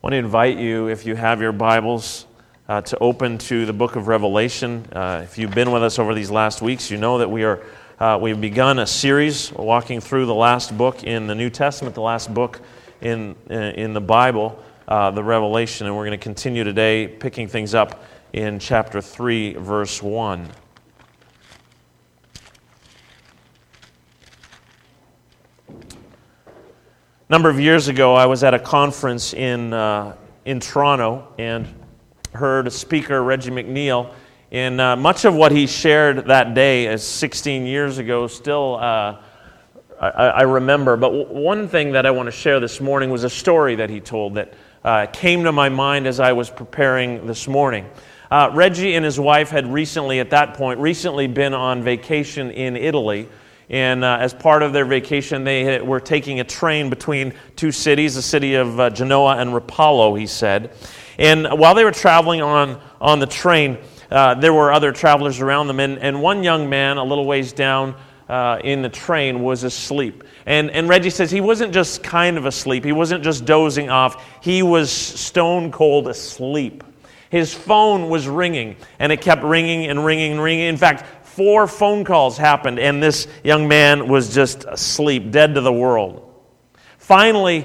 want to invite you, if you have your Bibles, uh, to open to the book of Revelation. Uh, if you've been with us over these last weeks, you know that we are, uh, we've begun a series walking through the last book in the New Testament, the last book in, uh, in the Bible, uh, the Revelation, and we're going to continue today picking things up in chapter 3, verse 1. A number of years ago, I was at a conference in, uh, in Toronto and heard a speaker Reggie McNeal. And uh, much of what he shared that day, as 16 years ago, still uh, I, I, remember. But w- one thing that I want to share this morning was a story that he told that uh, came to my mind as I was preparing this morning. Uh, Reggie and his wife had recently, at that point, recently been on vacation in Italy. And uh, as part of their vacation, they were taking a train between two cities, the city of uh, Genoa and Rapallo, he said. And while they were traveling on, on the train, uh, there were other travelers around them. And, and one young man, a little ways down uh, in the train, was asleep. And, and Reggie says he wasn't just kind of asleep, he wasn't just dozing off, he was stone cold asleep. His phone was ringing, and it kept ringing and ringing and ringing. In fact, four phone calls happened, and this young man was just asleep, dead to the world. Finally,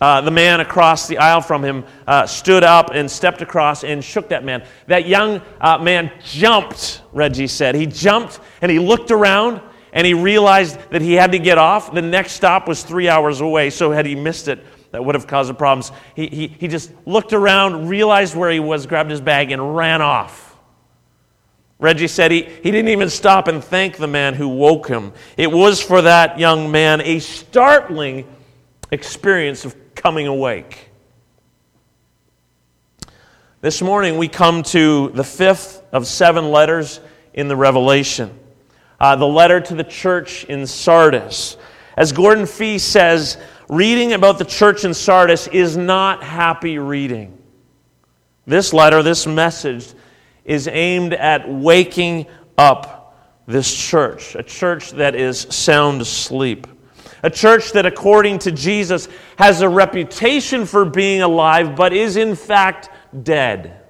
uh, the man across the aisle from him uh, stood up and stepped across and shook that man. That young uh, man jumped, Reggie said. He jumped and he looked around and he realized that he had to get off. The next stop was three hours away, so had he missed it, that would have caused problems. He, he, he just looked around, realized where he was, grabbed his bag, and ran off. Reggie said he, he didn't even stop and thank the man who woke him. It was for that young man a startling experience of coming awake. This morning we come to the fifth of seven letters in the Revelation, uh, the letter to the church in Sardis. As Gordon Fee says, reading about the church in Sardis is not happy reading. This letter, this message, is aimed at waking up this church, a church that is sound asleep. A church that, according to Jesus, has a reputation for being alive, but is in fact dead.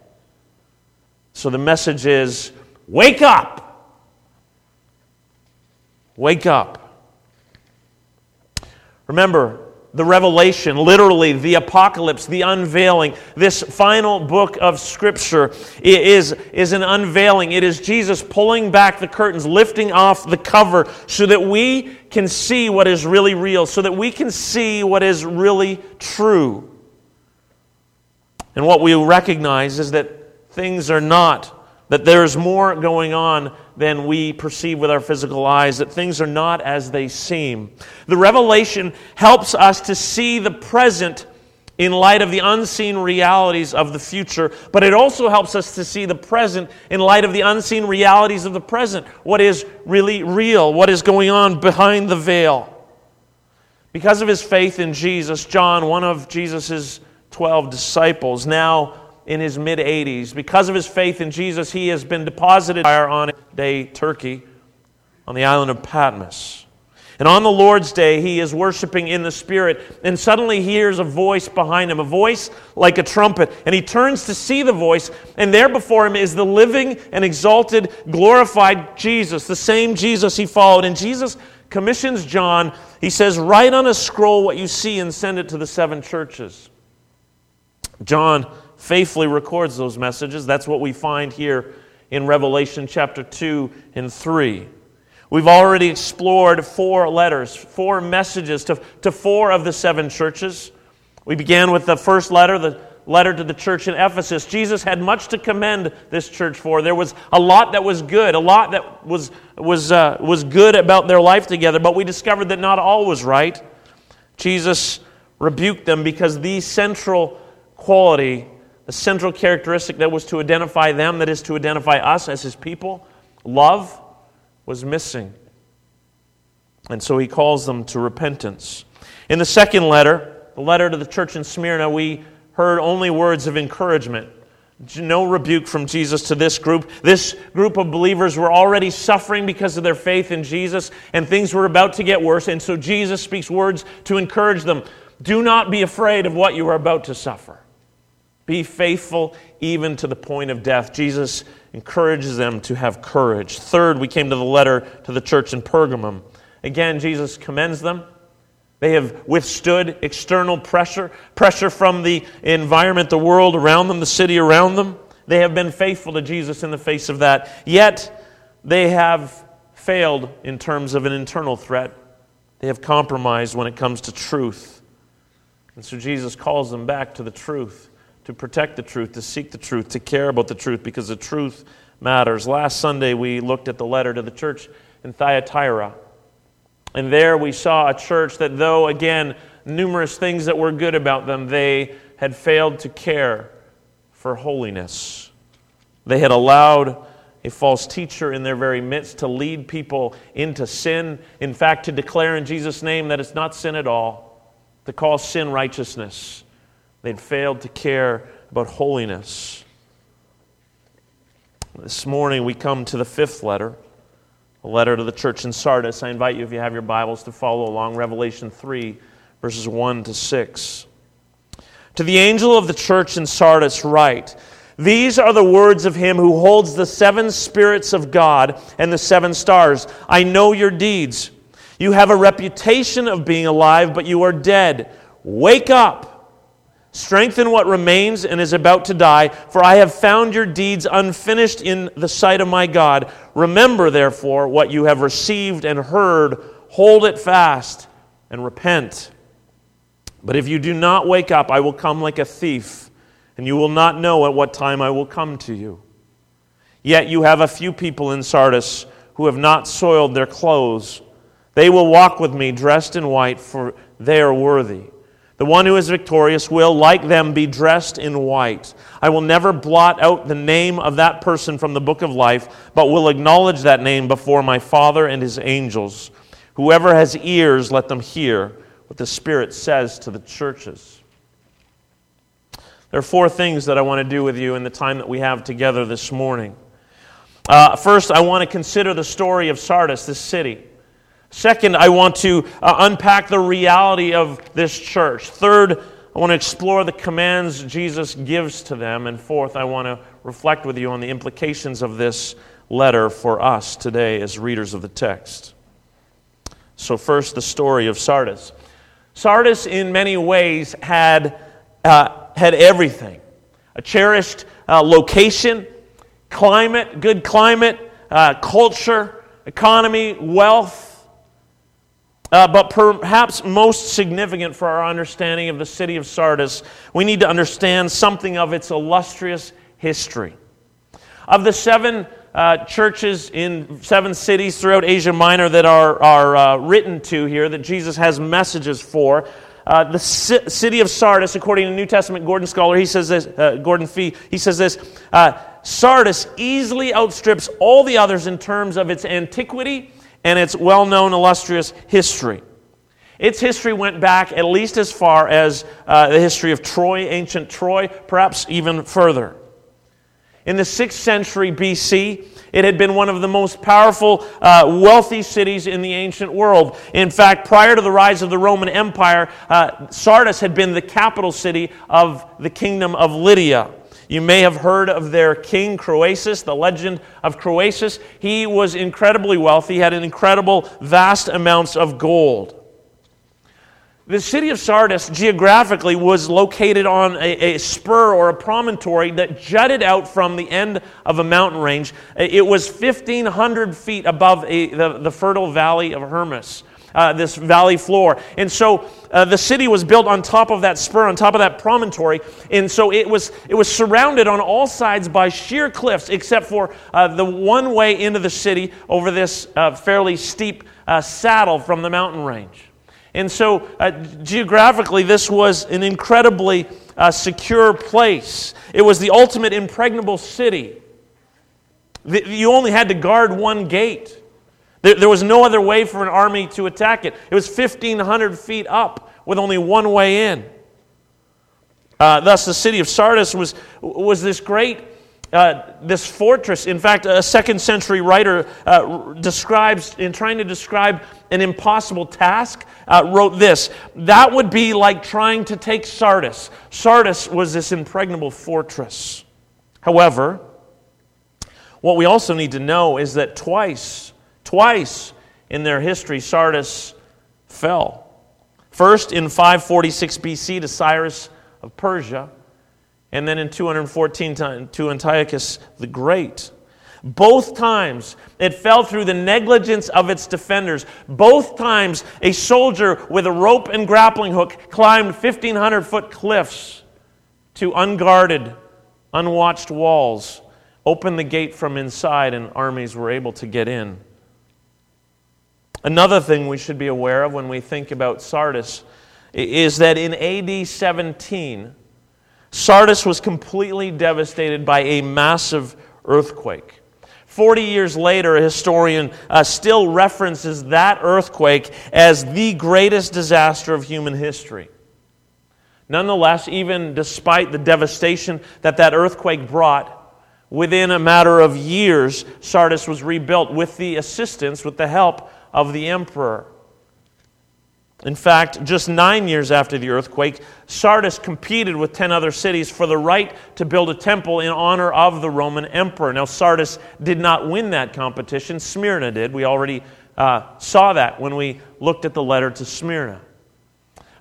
So the message is wake up! Wake up. Remember, the revelation, literally the apocalypse, the unveiling. This final book of Scripture is, is an unveiling. It is Jesus pulling back the curtains, lifting off the cover so that we can see what is really real, so that we can see what is really true. And what we recognize is that things are not, that there's more going on than we perceive with our physical eyes, that things are not as they seem. The revelation helps us to see the present in light of the unseen realities of the future, but it also helps us to see the present in light of the unseen realities of the present. What is really real? What is going on behind the veil? Because of his faith in Jesus, John, one of Jesus' 12 disciples, now in his mid 80s. Because of his faith in Jesus, he has been deposited on day Turkey on the island of Patmos. And on the Lord's day, he is worshiping in the Spirit, and suddenly he hears a voice behind him, a voice like a trumpet. And he turns to see the voice, and there before him is the living and exalted, glorified Jesus, the same Jesus he followed. And Jesus commissions John, he says, Write on a scroll what you see and send it to the seven churches. John faithfully records those messages. That's what we find here in Revelation chapter 2 and 3. We've already explored four letters, four messages to, to four of the seven churches. We began with the first letter, the letter to the church in Ephesus. Jesus had much to commend this church for. There was a lot that was good, a lot that was, was, uh, was good about their life together, but we discovered that not all was right. Jesus rebuked them because the central quality a central characteristic that was to identify them, that is to identify us as his people, love, was missing. And so he calls them to repentance. In the second letter, the letter to the church in Smyrna, we heard only words of encouragement. No rebuke from Jesus to this group. This group of believers were already suffering because of their faith in Jesus, and things were about to get worse. And so Jesus speaks words to encourage them Do not be afraid of what you are about to suffer. Be faithful even to the point of death. Jesus encourages them to have courage. Third, we came to the letter to the church in Pergamum. Again, Jesus commends them. They have withstood external pressure, pressure from the environment, the world around them, the city around them. They have been faithful to Jesus in the face of that. Yet, they have failed in terms of an internal threat. They have compromised when it comes to truth. And so Jesus calls them back to the truth, to protect the truth, to seek the truth, to care about the truth, because the truth matters. Last Sunday, we looked at the letter to the church in Thyatira. And there we saw a church that, though, again, numerous things that were good about them, they had failed to care for holiness. They had allowed a false teacher in their very midst to lead people into sin. In fact, to declare in Jesus' name that it's not sin at all, to call sin righteousness. They'd failed to care about holiness. This morning we come to the fifth letter, a letter to the church in Sardis. I invite you, if you have your Bibles, to follow along Revelation 3, verses 1 to 6. To the angel of the church in Sardis, write, these are the words of him who holds the seven spirits of God and the seven stars. I know your deeds. You have a reputation of being alive, but you are dead. Wake up. Strengthen what remains and is about to die, for I have found your deeds unfinished in the sight of my God. Remember, therefore, what you have received and heard, hold it fast, and repent. But if you do not wake up, I will come like a thief and you will not know at what time I will come to you. Yet you have a few people in Sardis who have not soiled their clothes. They will walk with me dressed in white, for they are worthy. The one who is victorious will, like them, be dressed in white. I will never blot out the name of that person from the book of life, but will acknowledge that name before my Father and his angels. Whoever has ears, let them hear what the Spirit says to the churches. There are four things that I want to do with you in the time that we have together this morning. Uh, first, I want to consider the story of Sardis, this city. Second, I want to uh, unpack the reality of this church. Third, I want to explore the commands Jesus gives to them. And fourth, I want to reflect with you on the implications of this letter for us today as readers of the text. So, first, the story of Sardis. Sardis, in many ways, had uh, had everything a cherished uh, location, climate, good climate, uh, culture, economy, wealth. Uh, but perhaps most significant for our understanding of the city of Sardis, we need to understand something of its illustrious history. Of the seven uh, churches in seven cities throughout Asia Minor that are, are uh, written to here, that Jesus has messages for, uh, the c- city of Sardis, according to New Testament Gordon scholar, he says this, uh, Gordon Fee, he says this uh, Sardis easily outstrips all the others in terms of its antiquity and its well known, illustrious history. Its history went back at least as far as uh, the history of Troy, ancient Troy, perhaps even further. In the 6th century BC, it had been one of the most powerful, uh, wealthy cities in the ancient world. In fact, prior to the rise of the Roman Empire, uh, Sardis had been the capital city of the kingdom of Lydia. You may have heard of their king, Croesus, the legend of Croesus. He was incredibly wealthy, had an incredible, vast amounts of gold. The city of Sardis, geographically, was located on a, a, spur or a promontory that jutted out from the end of a mountain range. It was 1,500 feet above a, the, the fertile valley of Hermus. Uh, this valley floor. And so uh, the city was built on top of that spur, on top of that promontory. And so it was, it was surrounded on all sides by sheer cliffs, except for uh, the one way into the city over this uh, fairly steep uh, saddle from the mountain range. And so, uh, geographically, this was an incredibly secure place. It was the ultimate impregnable city. You only had to guard one gate. There, there, was no other way for an army to attack it. It was 1,500 feet up with only one way in. Uh, thus, the city of Sardis was, was this great uh, this fortress. In fact, a second century writer uh, describes, in trying to describe an impossible task, uh, wrote this That would be like trying to take Sardis. Sardis was this impregnable fortress. However, what we also need to know is that twice, twice in their history, Sardis fell. First in 546 BC to Cyrus of Persia and then in 214 to Antiochus the Great. Both times it fell through the negligence of its defenders. Both times a soldier with a rope and grappling hook climbed 1,500 foot cliffs to unguarded, unwatched walls, opened the gate from inside, and armies were able to get in. Another thing we should be aware of when we think about Sardis is that in AD 17, Sardis was completely devastated by a massive earthquake. 40 years later, a historian uh, still references that earthquake as the greatest disaster of human history. Nonetheless, even despite the devastation that that earthquake brought, within a matter of years, Sardis was rebuilt with the assistance, with the help of the emperor. In fact, just nine years after the earthquake, Sardis competed with 10 other cities for the right to build a temple in honor of the Roman emperor. Now, Sardis did not win that competition, Smyrna did. We already uh, saw that when we looked at the letter to Smyrna.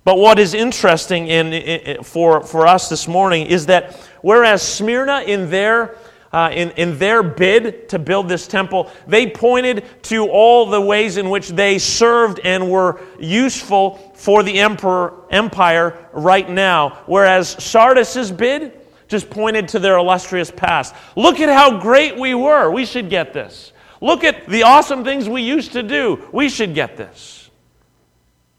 But what is interesting in, in, for, for us this morning is that whereas Smyrna, in their uh, in, in their bid to build this temple, they pointed to all the ways in which they served and were useful for the emperor, empire right now. Whereas Sardis's bid just pointed to their illustrious past. Look at how great we were. We should get this. Look at the awesome things we used to do. We should get this.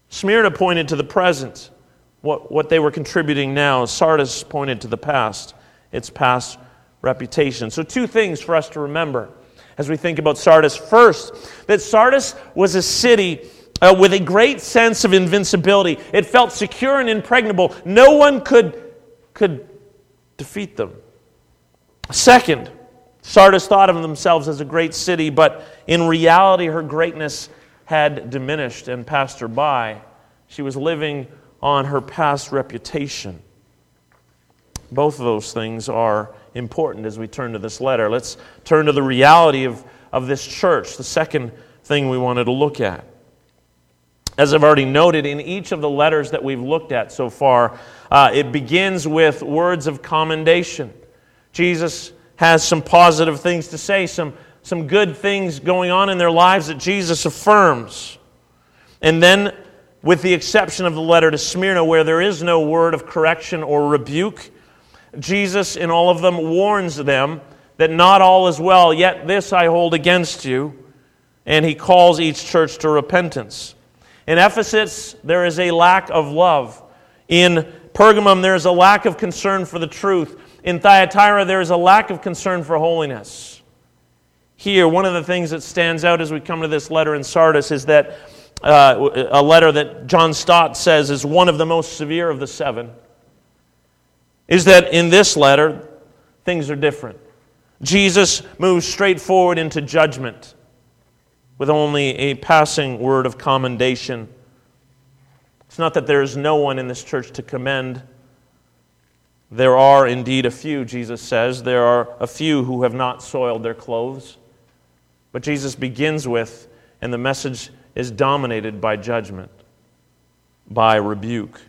Smyrna pointed to the present, what, what they were contributing now. Sardis pointed to the past, its past reputation. So, two things for us to remember as we think about Sardis. First, that Sardis was a city uh, with a great sense of invincibility. It felt secure and impregnable. No one could, could defeat them. Second, Sardis thought of themselves as a great city, but in reality, her greatness had diminished and passed her by. She was living on her past reputation. Both of those things are important as we turn to this letter. Let's turn to the reality of, of this church, the second thing we wanted to look at. As I've already noted, in each of the letters that we've looked at so far, uh, it begins with words of commendation. Jesus has some positive things to say, some, some good things going on in their lives that Jesus affirms. And then, with the exception of the letter to Smyrna, where there is no word of correction or rebuke, Jesus, in all of them, warns them that not all is well, yet this I hold against you. And he calls each church to repentance. In Ephesus, there is a lack of love. In Pergamum, there is a lack of concern for the truth. In Thyatira, there is a lack of concern for holiness. Here, one of the things that stands out as we come to this letter in Sardis is that uh, a letter that John Stott says is one of the most severe of the seven is that in this letter, things are different. Jesus moves straight forward into judgment with only a passing word of commendation. It's not that there is no one in this church to commend. There are indeed a few, Jesus says. There are a few who have not soiled their clothes. But Jesus begins with, and the message is dominated by judgment, by rebuke.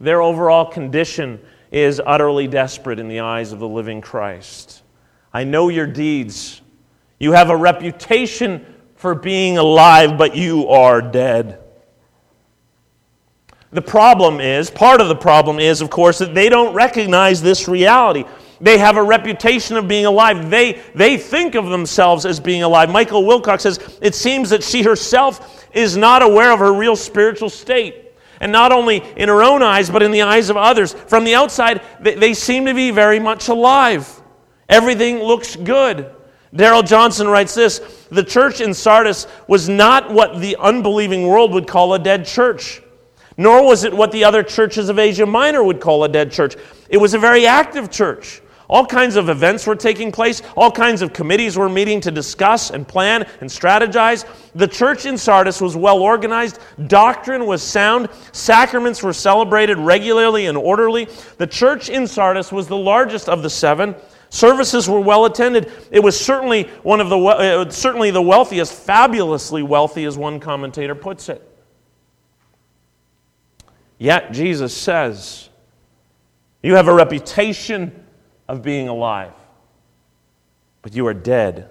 Their overall condition is utterly desperate in the eyes of the living Christ. I know your deeds. You have a reputation for being alive, but you are dead. The problem is, part of the problem is, of course, that they don't recognize this reality. They have a reputation of being alive. They, they think of themselves as being alive. Michael Wilcock says it seems that she herself is not aware of her real spiritual state. And not only in her own eyes, but in the eyes of others. From the outside, they, they seem to be very much alive. Everything looks good. Darrell Johnson writes this The church in Sardis was not what the unbelieving world would call a dead church, nor was it what the other churches of Asia Minor would call a dead church. It was a very active church. All kinds of events were taking place. All kinds of committees were meeting to discuss and plan and strategize. The church in Sardis was well organized. Doctrine was sound. Sacraments were celebrated regularly and orderly. The church in Sardis was the largest of the seven. Services were well attended. It was certainly one of the uh, certainly the wealthiest, fabulously wealthy, as one commentator puts it. Yet Jesus says, "You have a reputation." Of being alive, but you are dead.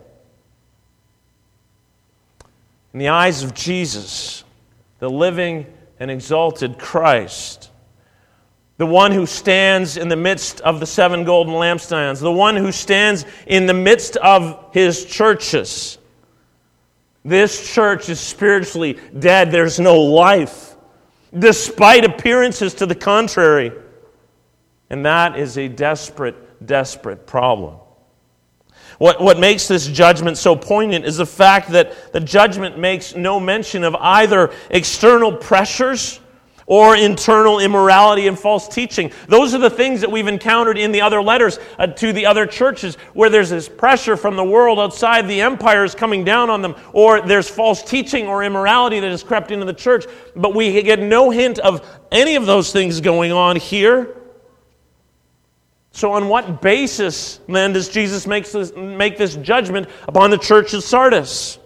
In the eyes of Jesus, the living and exalted Christ, the one who stands in the midst of the seven golden lampstands, the one who stands in the midst of his churches. This church is spiritually dead. There's no life, despite appearances to the contrary. And that is a desperate desperate problem. What, what makes this judgment so poignant is the fact that the judgment makes no mention of either external pressures or internal immorality and false teaching. Those are the things that we've encountered in the other letters uh, to the other churches, where there's this pressure from the world outside, the empires coming down on them, or there's false teaching or immorality that has crept into the church. But we get no hint of any of those things going on here. So, on what basis then does Jesus make this, make this judgment upon the church of Sardis?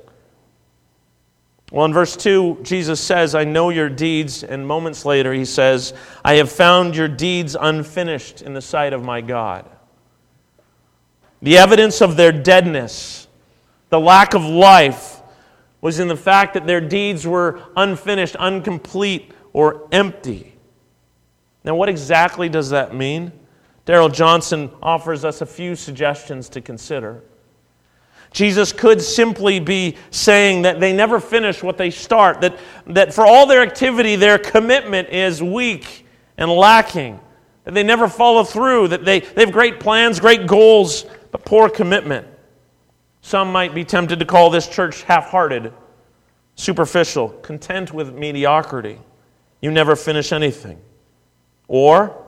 Well, in verse 2, Jesus says, I know your deeds. And moments later, he says, I have found your deeds unfinished in the sight of my God. The evidence of their deadness, the lack of life, was in the fact that their deeds were unfinished, incomplete, or empty. Now, what exactly does that mean? Darrell Johnson offers us a few suggestions to consider. Jesus could simply be saying that they never finish what they start, that, that for all their activity, their commitment is weak and lacking, that they never follow through, that they, they have great plans, great goals, but poor commitment. Some might be tempted to call this church half hearted, superficial, content with mediocrity. You never finish anything. Or,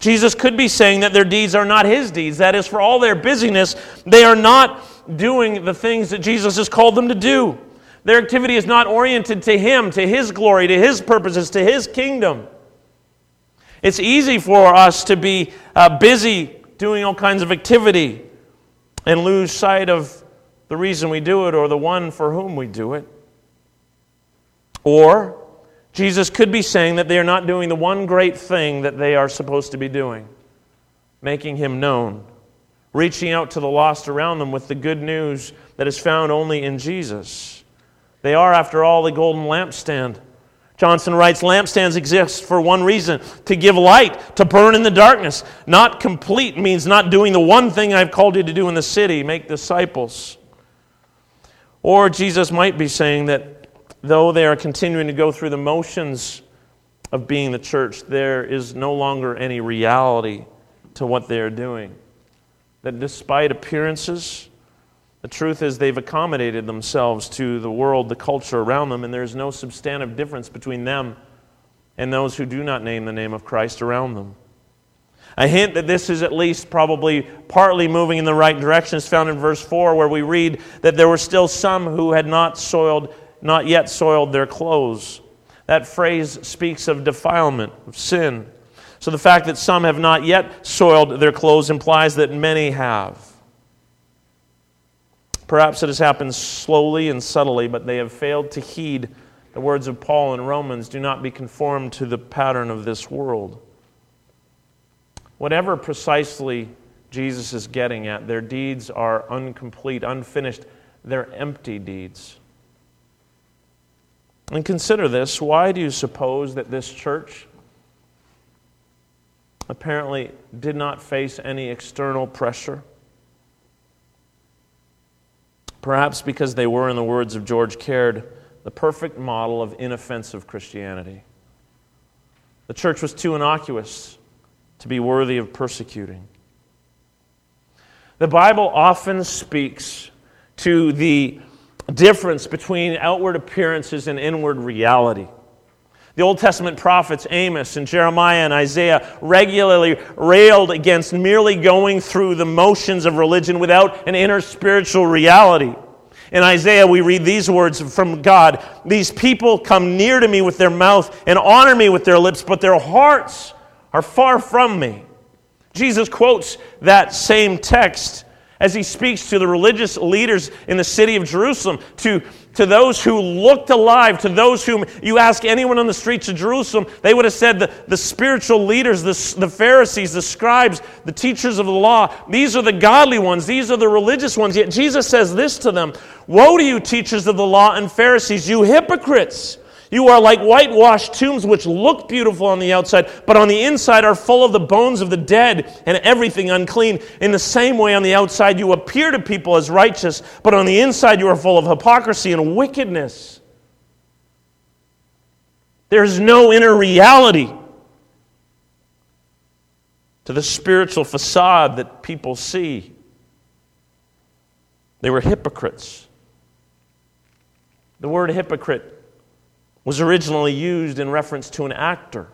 Jesus could be saying that their deeds are not his deeds. That is, for all their busyness, they are not doing the things that Jesus has called them to do. Their activity is not oriented to him, to his glory, to his purposes, to his kingdom. It's easy for us to be uh, busy doing all kinds of activity and lose sight of the reason we do it or the one for whom we do it. Or Jesus could be saying that they are not doing the one great thing that they are supposed to be doing making him known, reaching out to the lost around them with the good news that is found only in Jesus. They are, after all, the golden lampstand. Johnson writes Lampstands exist for one reason to give light, to burn in the darkness. Not complete means not doing the one thing I've called you to do in the city make disciples. Or Jesus might be saying that though they are continuing to go through the motions of being the church, there is no longer any reality to what they are doing. That despite appearances, the truth is they've accommodated themselves to the world, the culture around them, and there's no substantive difference between them and those who do not name the name of Christ around them. A hint that this is at least probably partly moving in the right direction is found in verse 4, where we read that there were still some who had not soiled not yet soiled their clothes. That phrase speaks of defilement, of sin. So the fact that some have not yet soiled their clothes implies that many have. Perhaps it has happened slowly and subtly, but they have failed to heed the words of Paul in Romans do not be conformed to the pattern of this world. Whatever precisely Jesus is getting at, their deeds are incomplete, unfinished, they're empty deeds. And consider this why do you suppose that this church apparently did not face any external pressure? Perhaps because they were, in the words of George Caird, the perfect model of inoffensive Christianity. The church was too innocuous to be worthy of persecuting. The Bible often speaks to the difference between outward appearances and inward reality. The Old Testament prophets Amos and Jeremiah and Isaiah regularly railed against merely going through the motions of religion without an inner spiritual reality. In Isaiah, we read these words from God These people come near to me with their mouth and honor me with their lips, but their hearts are far from me. Jesus quotes that same text as he speaks to the religious leaders in the city of Jerusalem, to, to those who looked alive, to those whom you ask anyone on the streets of Jerusalem, they would have said the, the spiritual leaders, the, the Pharisees, the scribes, the teachers of the law, these are the godly ones, these are the religious ones. Yet Jesus says this to them Woe to you, teachers of the law and Pharisees, you hypocrites! You are like whitewashed tombs which look beautiful on the outside, but on the inside are full of the bones of the dead and everything unclean. In the same way, on the outside you appear to people as righteous, but on the inside you are full of hypocrisy and wickedness. There's no inner reality to the spiritual facade that people see. They were hypocrites. The word hypocrite was originally used in reference to an actor,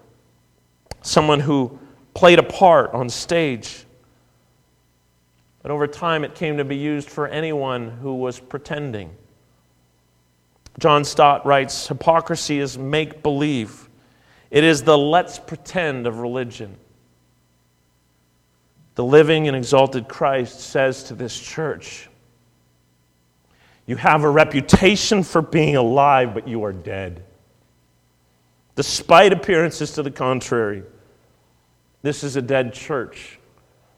someone who played a part on stage. But over time, it came to be used for anyone who was pretending. John Stott writes Hypocrisy is make believe, it is the let's pretend of religion. The living and exalted Christ says to this church, You have a reputation for being alive, but you are dead despite appearances to the contrary. This is a dead church.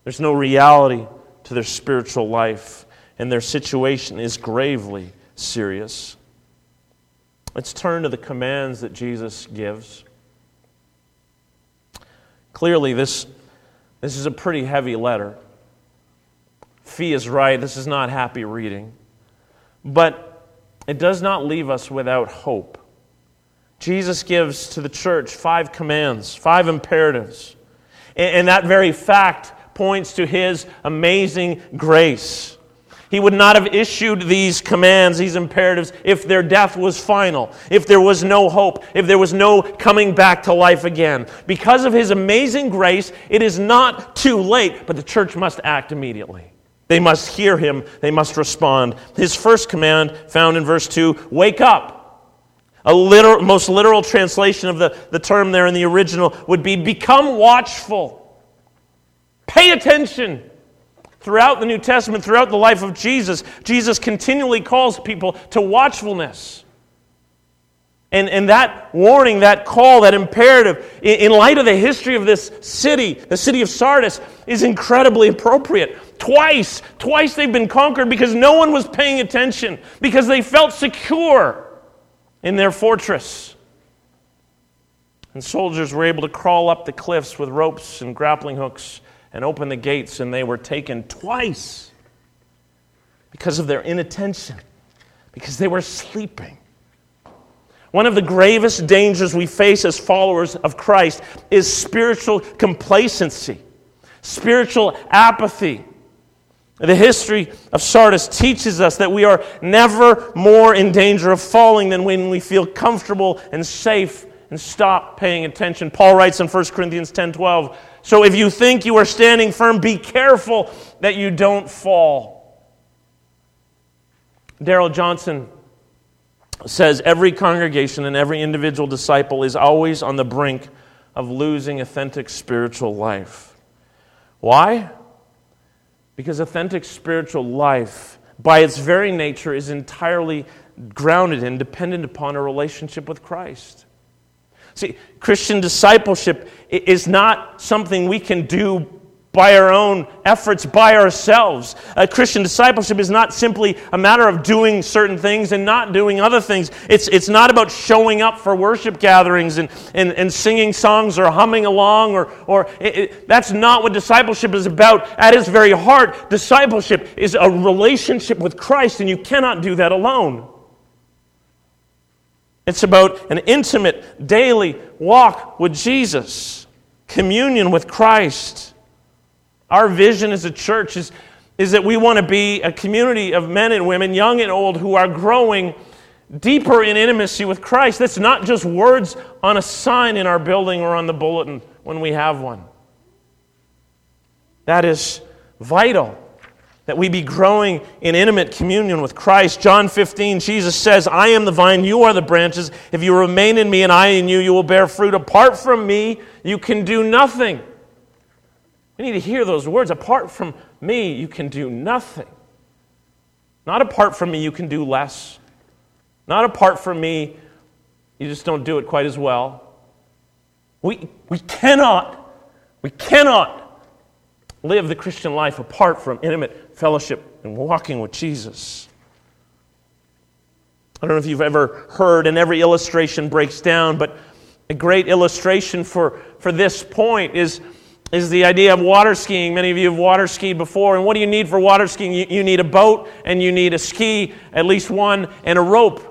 There's no reality to their spiritual life, and their situation is gravely serious. Let's turn to the commands that Jesus gives. Clearly, this, this is a pretty heavy letter. Fee is right, this is not happy reading. But it does not leave us without hope. Jesus gives to the church five commands, five imperatives. And that very fact points to his amazing grace. He would not have issued these commands, these imperatives, if their death was final, if there was no hope, if there was no coming back to life again. Because of his amazing grace, it is not too late, but the church must act immediately. They must hear him, they must respond. His first command, found in verse 2 wake up. A literal, most literal translation of the, the term there in the original would be become watchful. Pay attention. Throughout the New Testament, throughout the life of Jesus, Jesus continually calls people to watchfulness. And, and that warning, that call, that imperative, in, in light of the history of this city, the city of Sardis, is incredibly appropriate. Twice, twice they've been conquered because no one was paying attention, because they felt secure in their fortress. And soldiers were able to crawl up the cliffs with ropes and grappling hooks and open the gates, and they were taken twice because of their inattention, because they were sleeping. One of the gravest dangers we face as followers of Christ is spiritual complacency, spiritual apathy. The history of Sardis teaches us that we are never more in danger of falling than when we feel comfortable and safe and stop paying attention. Paul writes in 1 Corinthians 10:12, "So if you think you are standing firm, be careful that you don't fall." Darrell Johnson says every congregation and every individual disciple is always on the brink of losing authentic spiritual life. Why? Because authentic spiritual life, by its very nature, is entirely grounded and dependent upon a relationship with Christ. See, Christian discipleship is not something we can do by our own efforts, by ourselves. A Christian discipleship is not simply a matter of doing certain things and not doing other things. It's, it's not about showing up for worship gatherings and, and, and singing songs or humming along, or, or it, it, that's not what discipleship is about. At its very heart, discipleship is a relationship with Christ, and you cannot do that alone. It's about an intimate, daily walk with Jesus, communion with Christ. Our vision as a church is, is that we want to be a community of men and women, young and old, who are growing deeper in intimacy with Christ. That's not just words on a sign in our building or on the bulletin when we have one. That is vital that we be growing in intimate communion with Christ. John 15, Jesus says, I am the vine, you are the branches. If you remain in me and I in you, you will bear fruit. Apart from me, you can do nothing. We need to hear those words. Apart from me, you can do nothing. Not apart from me, you can do less. Not apart from me, you just don't do it quite as well. We, we cannot, we cannot live the Christian life apart from intimate fellowship and walking with Jesus. I don't know if you've ever heard, and every illustration breaks down, but a great illustration for, for this point is, is the idea of water skiing. Many of you have water skied before. And what do you need for water skiing? You, you need a boat, and you need a ski, at least one, and a rope.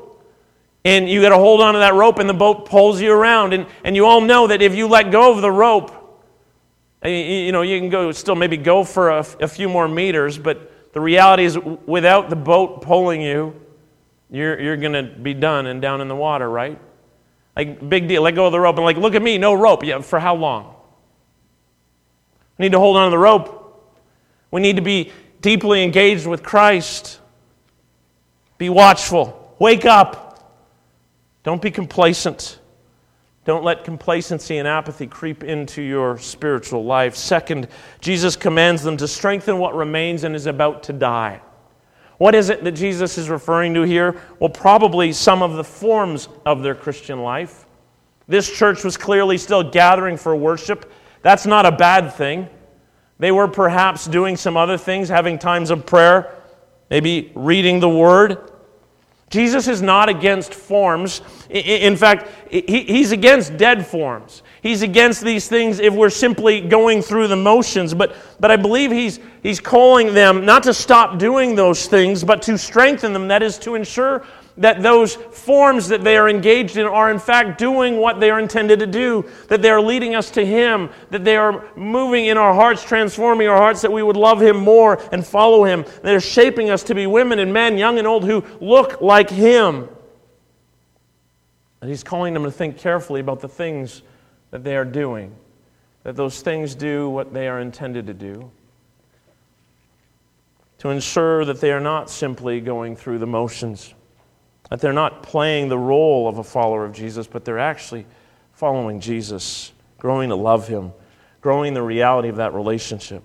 And you got to hold on to that rope, and the boat pulls you around. And, and you all know that if you let go of the rope, you know, you can go still maybe go for a, a few more meters, but the reality is without the boat pulling you, you're, you're going to be done and down in the water, right? Like, big deal. Let go of the rope and, like, look at me, no rope. Yeah, for how long? We need to hold on to the rope. We need to be deeply engaged with Christ. Be watchful. Wake up. Don't be complacent. Don't let complacency and apathy creep into your spiritual life. Second, Jesus commands them to strengthen what remains and is about to die. What is it that Jesus is referring to here? Well, probably some of the forms of their Christian life. This church was clearly still gathering for worship. That's not a bad thing. They were perhaps doing some other things, having times of prayer, maybe reading the word. Jesus is not against forms. In fact, he's against dead forms. He's against these things if we're simply going through the motions. But, but I believe he's, he's calling them not to stop doing those things, but to strengthen them. That is, to ensure that those forms that they are engaged in are in fact doing what they are intended to do, that they are leading us to Him, that they are moving in our hearts, transforming our hearts, that we would love Him more and follow Him. That they're shaping us to be women and men, young and old, who look like Him. And He's calling them to think carefully about the things that they are doing, that those things do what they are intended to do to ensure that they are not simply going through the motions. That they're not playing the role of a follower of Jesus, but they're actually following Jesus, growing to love him, growing the reality of that relationship.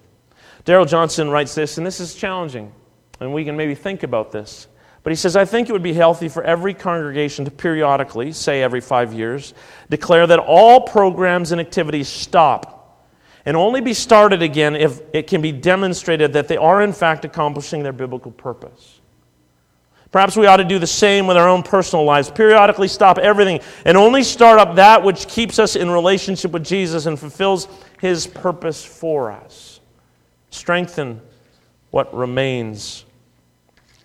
Darrell Johnson writes this, and this is challenging, and we can maybe think about this. But he says, I think it would be healthy for every congregation to periodically, say every five years, declare that all programs and activities stop and only be started again if it can be demonstrated that they are, in fact, accomplishing their biblical purpose. Perhaps we ought to do the same with our own personal lives. Periodically stop everything and only start up that which keeps us in relationship with Jesus and fulfills his purpose for us. Strengthen what remains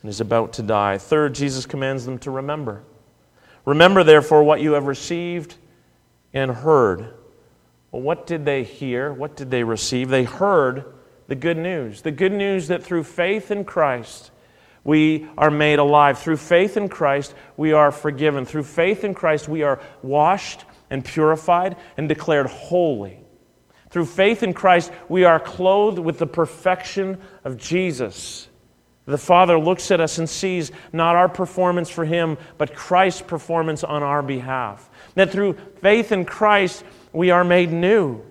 and is about to die. Third, Jesus commands them to remember. Remember, therefore, what you have received and heard. Well, what did they hear? What did they receive? They heard the good news. The good news that through faith in Christ, we are made alive. Through faith in Christ, we are forgiven. Through faith in Christ, we are washed and purified and declared holy. Through faith in Christ, we are clothed with the perfection of Jesus. The Father looks at us and sees not our performance for Him, but Christ's performance on our behalf. That through faith in Christ, we are made new.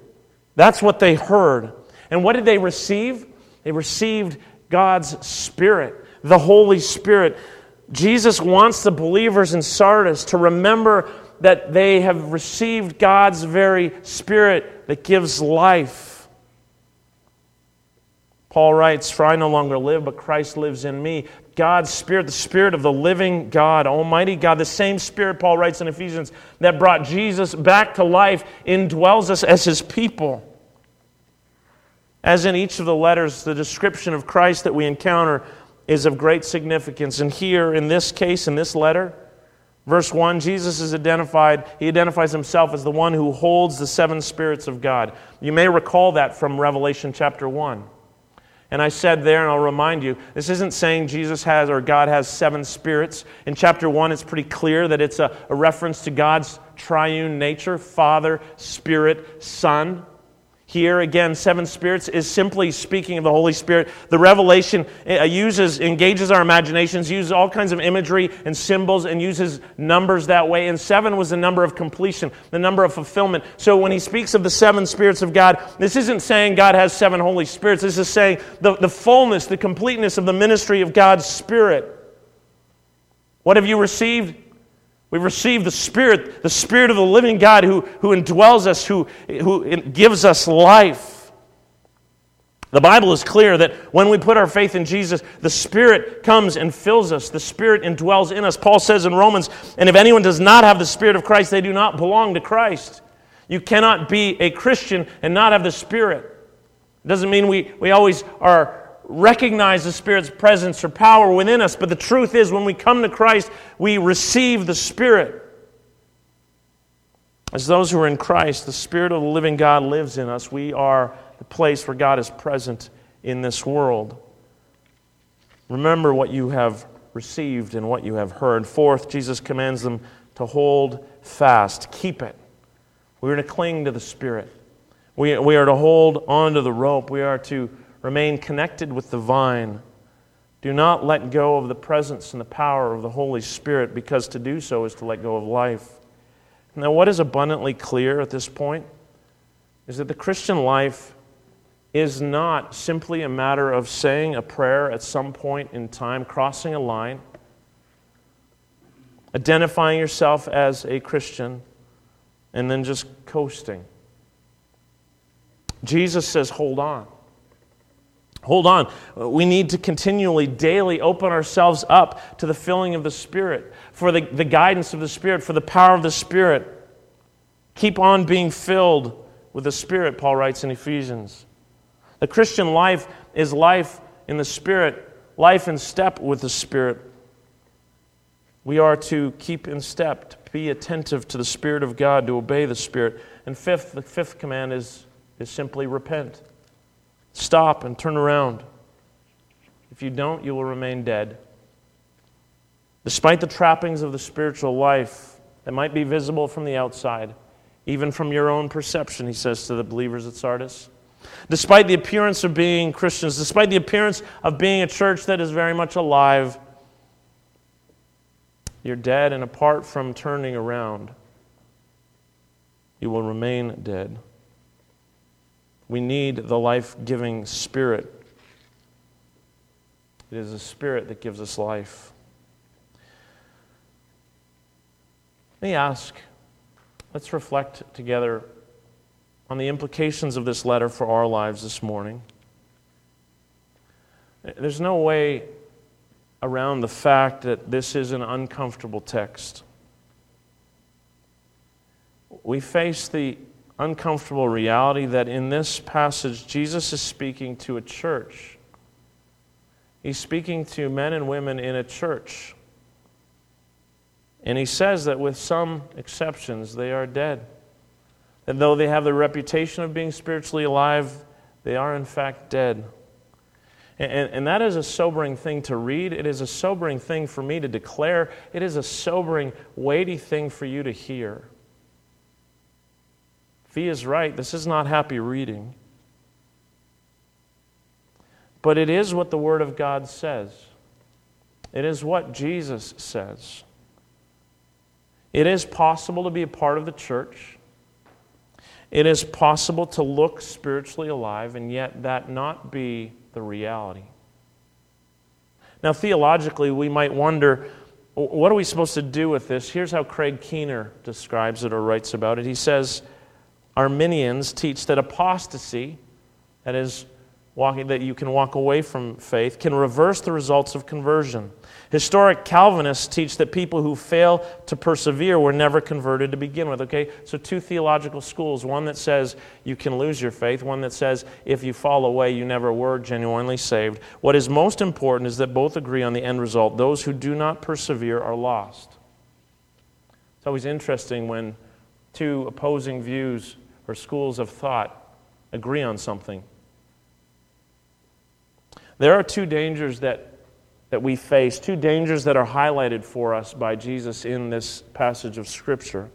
That's what they heard. And what did they receive? They received God's Spirit the Holy Spirit. Jesus wants the believers in Sardis to remember that they have received God's very Spirit that gives life. Paul writes, For I no longer live, but Christ lives in me. God's Spirit, the Spirit of the living God, Almighty God, the same Spirit, Paul writes in Ephesians, that brought Jesus back to life, indwells us as his people. As in each of the letters, the description of Christ that we encounter is of great significance. And here, in this case, in this letter, verse 1, Jesus is identified, he identifies himself as the one who holds the seven spirits of God. You may recall that from Revelation chapter 1. And I said there, and I'll remind you, this isn't saying Jesus has or God has seven spirits. In chapter 1, it's pretty clear that it's a, a reference to God's triune nature Father, Spirit, Son. Here again, seven spirits is simply speaking of the Holy Spirit. The revelation uh, uses, engages our imaginations, uses all kinds of imagery and symbols, and uses numbers that way. And seven was the number of completion, the number of fulfillment. So when he speaks of the seven spirits of God, this isn't saying God has seven Holy Spirits. This is saying the, the fullness, the completeness of the ministry of God's Spirit. What have you received? We've received the Spirit, the Spirit of the living God who, who indwells us, who, who gives us life. The Bible is clear that when we put our faith in Jesus, the Spirit comes and fills us. The Spirit indwells in us. Paul says in Romans, and if anyone does not have the Spirit of Christ, they do not belong to Christ. You cannot be a Christian and not have the Spirit. It doesn't mean we, we always are recognize the Spirit's presence or power within us, but the truth is, when we come to Christ, we receive the Spirit. As those who are in Christ, the Spirit of the living God lives in us. We are the place where God is present in this world. Remember what you have received and what you have heard. Fourth, Jesus commands them to hold fast, keep it. We are to cling to the Spirit. We, we are to hold on to the rope. We are to Remain connected with the vine. Do not let go of the presence and the power of the Holy Spirit, because to do so is to let go of life. Now, what is abundantly clear at this point is that the Christian life is not simply a matter of saying a prayer at some point in time, crossing a line, identifying yourself as a Christian, and then just coasting. Jesus says, hold on. Hold on. We need to continually, daily open ourselves up to the filling of the Spirit, for the, the guidance of the Spirit, for the power of the Spirit. Keep on being filled with the Spirit, Paul writes in Ephesians. The Christian life is life in the Spirit, life in step with the Spirit. We are to keep in step, to be attentive to the Spirit of God, to obey the Spirit. And fifth, the fifth command is, is simply repent. Stop and turn around. If you don't, you will remain dead. Despite the trappings of the spiritual life that might be visible from the outside, even from your own perception, he says to the believers at Sardis. Despite the appearance of being Christians, despite the appearance of being a church that is very much alive, you're dead, and apart from turning around, you will remain dead. We need the life giving Spirit. It is the Spirit that gives us life. Let me ask, let's reflect together on the implications of this letter for our lives this morning. There's no way around the fact that this is an uncomfortable text. We face the uncomfortable reality that in this passage, Jesus is speaking to a church. He's speaking to men and women in a church. And he says that with some exceptions, they are dead. That though they have the reputation of being spiritually alive, they are in fact dead. And, and, that is a sobering thing to read. It is a sobering thing for me to declare. It is a sobering, weighty thing for you to hear. Fee is right. This is not happy reading. But it is what the Word of God says. It is what Jesus says. It is possible to be a part of the church. It is possible to look spiritually alive and yet that not be the reality. Now, theologically, we might wonder what are we supposed to do with this? Here's how Craig Keener describes it or writes about it. He says, Arminians teach that apostasy, that is, walking, that you can walk away from faith, can reverse the results of conversion. Historic Calvinists teach that people who fail to persevere were never converted to begin with. Okay, so two theological schools one that says you can lose your faith, one that says if you fall away, you never were genuinely saved. What is most important is that both agree on the end result. Those who do not persevere are lost. It's always interesting when two opposing views or schools of thought agree on something. There are two dangers that, that we face, two dangers that are highlighted for us by Jesus in this passage of Scripture.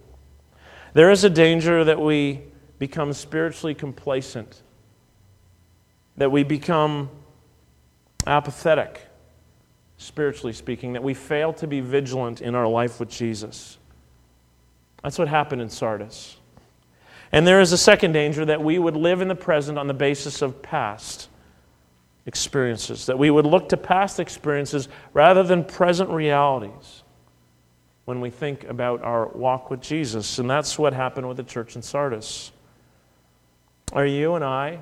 There is a danger that we become spiritually complacent, that we become apathetic, spiritually speaking, that we fail to be vigilant in our life with Jesus. That's what happened in Sardis. And there is a second danger that we would live in the present on the basis of past experiences, that we would look to past experiences rather than present realities when we think about our walk with Jesus. And that's what happened with the church in Sardis. Are you and I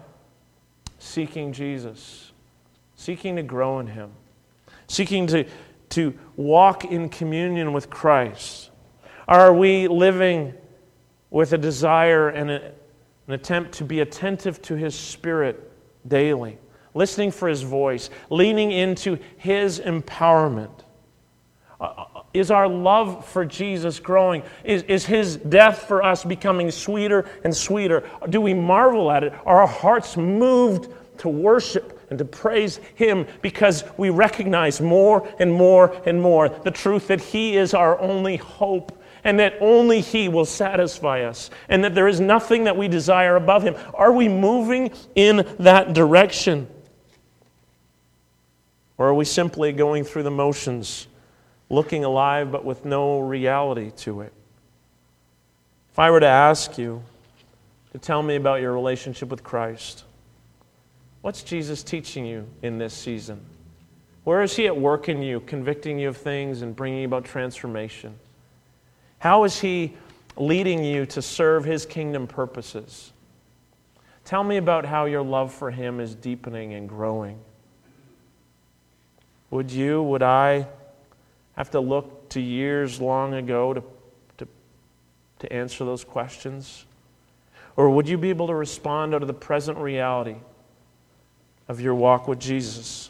seeking Jesus, seeking to grow in Him, seeking to, to walk in communion with Christ? Are we living with a desire and a, an attempt to be attentive to His Spirit daily, listening for His voice, leaning into His empowerment? Uh, is our love for Jesus growing? Is, is his death for us becoming sweeter and sweeter? Do we marvel at it? Are our hearts moved to worship and to praise him because we recognize more and more and more the truth that he is our only hope and that only he will satisfy us and that there is nothing that we desire above him? Are we moving in that direction? Or are we simply going through the motions? looking alive but with no reality to it. If I were to ask you to tell me about your relationship with Christ, what's Jesus teaching you in this season? Where is He at work in you, convicting you of things and bringing about transformation? How is He leading you to serve His kingdom purposes? Tell me about how your love for Him is deepening and growing. Would you, would I, have to look to years long ago to, to, to answer those questions? Or would you be able to respond out of the present reality of your walk with Jesus?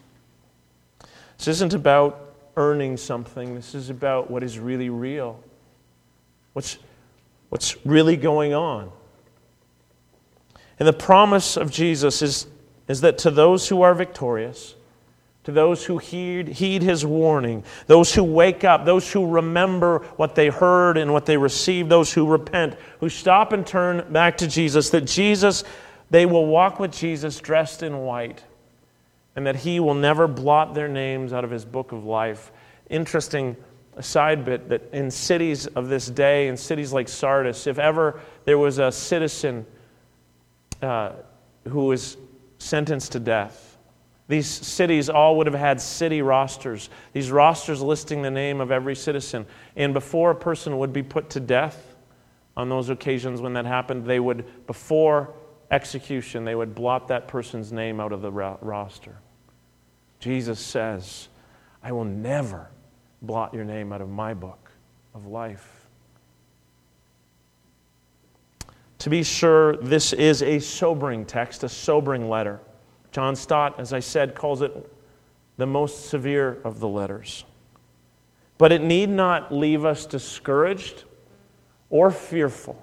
This isn't about earning something, this is about what is really real. What's, what's really going on? And the promise of Jesus is, is that to those who are victorious, to those who heed, heed his warning, those who wake up, those who remember what they heard and what they received, those who repent, who stop and turn back to Jesus, that Jesus, they will walk with Jesus dressed in white, and that he will never blot their names out of his book of life. Interesting side bit that in cities of this day, in cities like Sardis, if ever there was a citizen uh, who was sentenced to death, these cities all would have had city rosters, these rosters listing the name of every citizen. And before a person would be put to death, on those occasions when that happened, they would, before execution, they would blot that person's name out of the roster. Jesus says, I will never blot your name out of my book of life. To be sure, this is a sobering text, a sobering letter. John Stott, as I said, calls it the most severe of the letters. But it need not leave us discouraged or fearful.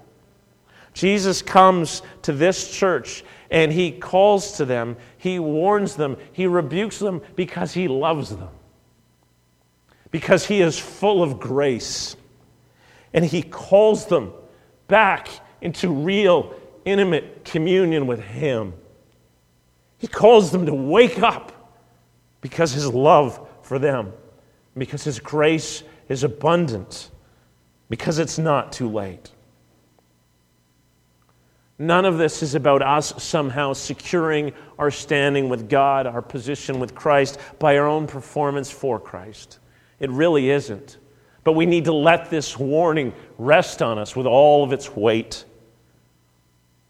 Jesus comes to this church and he calls to them, he warns them, he rebukes them because he loves them. Because he is full of grace. And he calls them back into real, intimate communion with him. He calls them to wake up because his love for them, because his grace is abundant, because it's not too late. None of this is about us somehow securing our standing with God, our position with Christ, by our own performance for Christ. It really isn't. But we need to let this warning rest on us with all of its weight.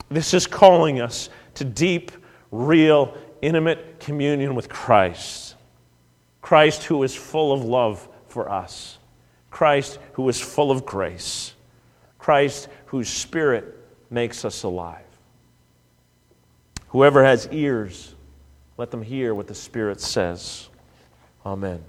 This is calling us to deep real, intimate communion with Christ. Christ who is full of love for us. Christ who is full of grace. Christ whose Spirit makes us alive. Whoever has ears, let them hear what the Spirit says. Amen.